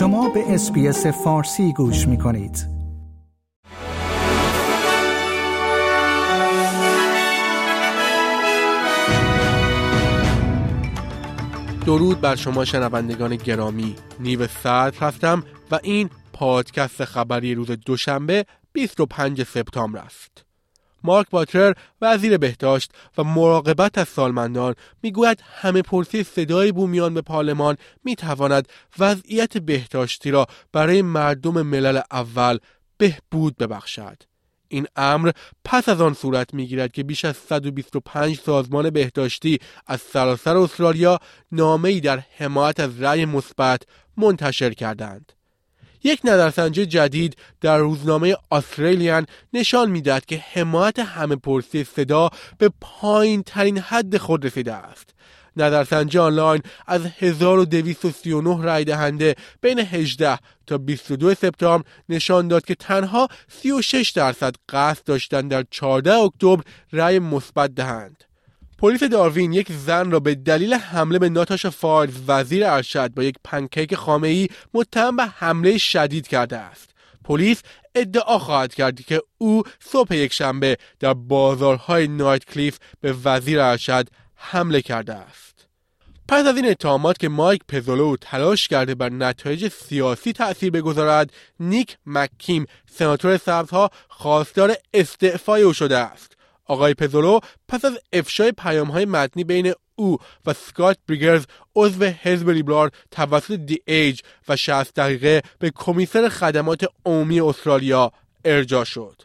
شما به SBS فارسی گوش می کنید. درود بر شما شنوندگان گرامی نیو سرد هستم و این پادکست خبری روز دوشنبه 25 سپتامبر است مارک باتلر وزیر بهداشت و مراقبت از سالمندان می‌گوید همه پرسی صدای بومیان به پارلمان می‌تواند وضعیت بهداشتی را برای مردم ملل اول بهبود ببخشد این امر پس از آن صورت می‌گیرد که بیش از 125 سازمان بهداشتی از سراسر استرالیا نامه‌ای در حمایت از رأی مثبت منتشر کردند. یک نظرسنجی جدید در روزنامه استرالیان نشان می‌دهد که حمایت همه پرسی صدا به پایین ترین حد خود رسیده است. نظرسنجی آنلاین از 1239 رای دهنده بین 18 تا 22 سپتامبر نشان داد که تنها 36 درصد قصد داشتند در 14 اکتبر رای مثبت دهند. پلیس داروین یک زن را به دلیل حمله به ناتاشا فارز وزیر ارشد با یک پنکیک ای متهم به حمله شدید کرده است. پلیس ادعا خواهد کرد که او صبح یک شنبه در بازارهای نایت کلیف به وزیر ارشد حمله کرده است. پس از این اتهامات که مایک پزولو تلاش کرده بر نتایج سیاسی تأثیر بگذارد، نیک مکیم سناتور سبزها خواستار استعفای او شده است. آقای پزولو پس از افشای پیام های متنی بین او و سکات بریگرز عضو حزب لیبرال توسط دی ایج و 60 دقیقه به کمیسر خدمات عمومی استرالیا ارجاع شد.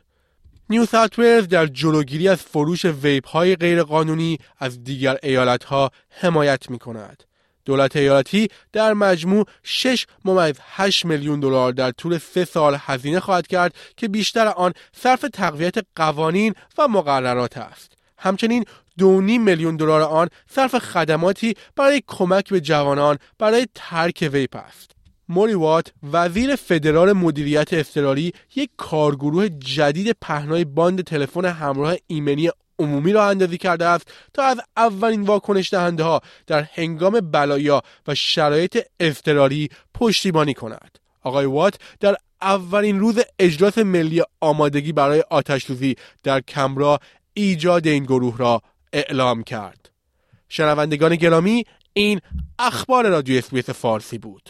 نیو ساوت در جلوگیری از فروش vape های غیرقانونی از دیگر ایالت ها حمایت می کند. دولت ایالتی در مجموع 6 ممیز 8 میلیون دلار در طول سه سال هزینه خواهد کرد که بیشتر آن صرف تقویت قوانین و مقررات است. همچنین دو میلیون دلار آن صرف خدماتی برای کمک به جوانان برای ترک vape است. موری وات وزیر فدرال مدیریت اضطراری یک کارگروه جدید پهنای باند تلفن همراه ایمنی عمومی را اندازی کرده است تا از اولین واکنش دهنده ها در هنگام بلایا و شرایط اضطراری پشتیبانی کند. آقای وات در اولین روز اجلاس ملی آمادگی برای آتشسوزی در کمرا ایجاد این گروه را اعلام کرد. شنوندگان گرامی این اخبار رادیو SBS فارسی بود.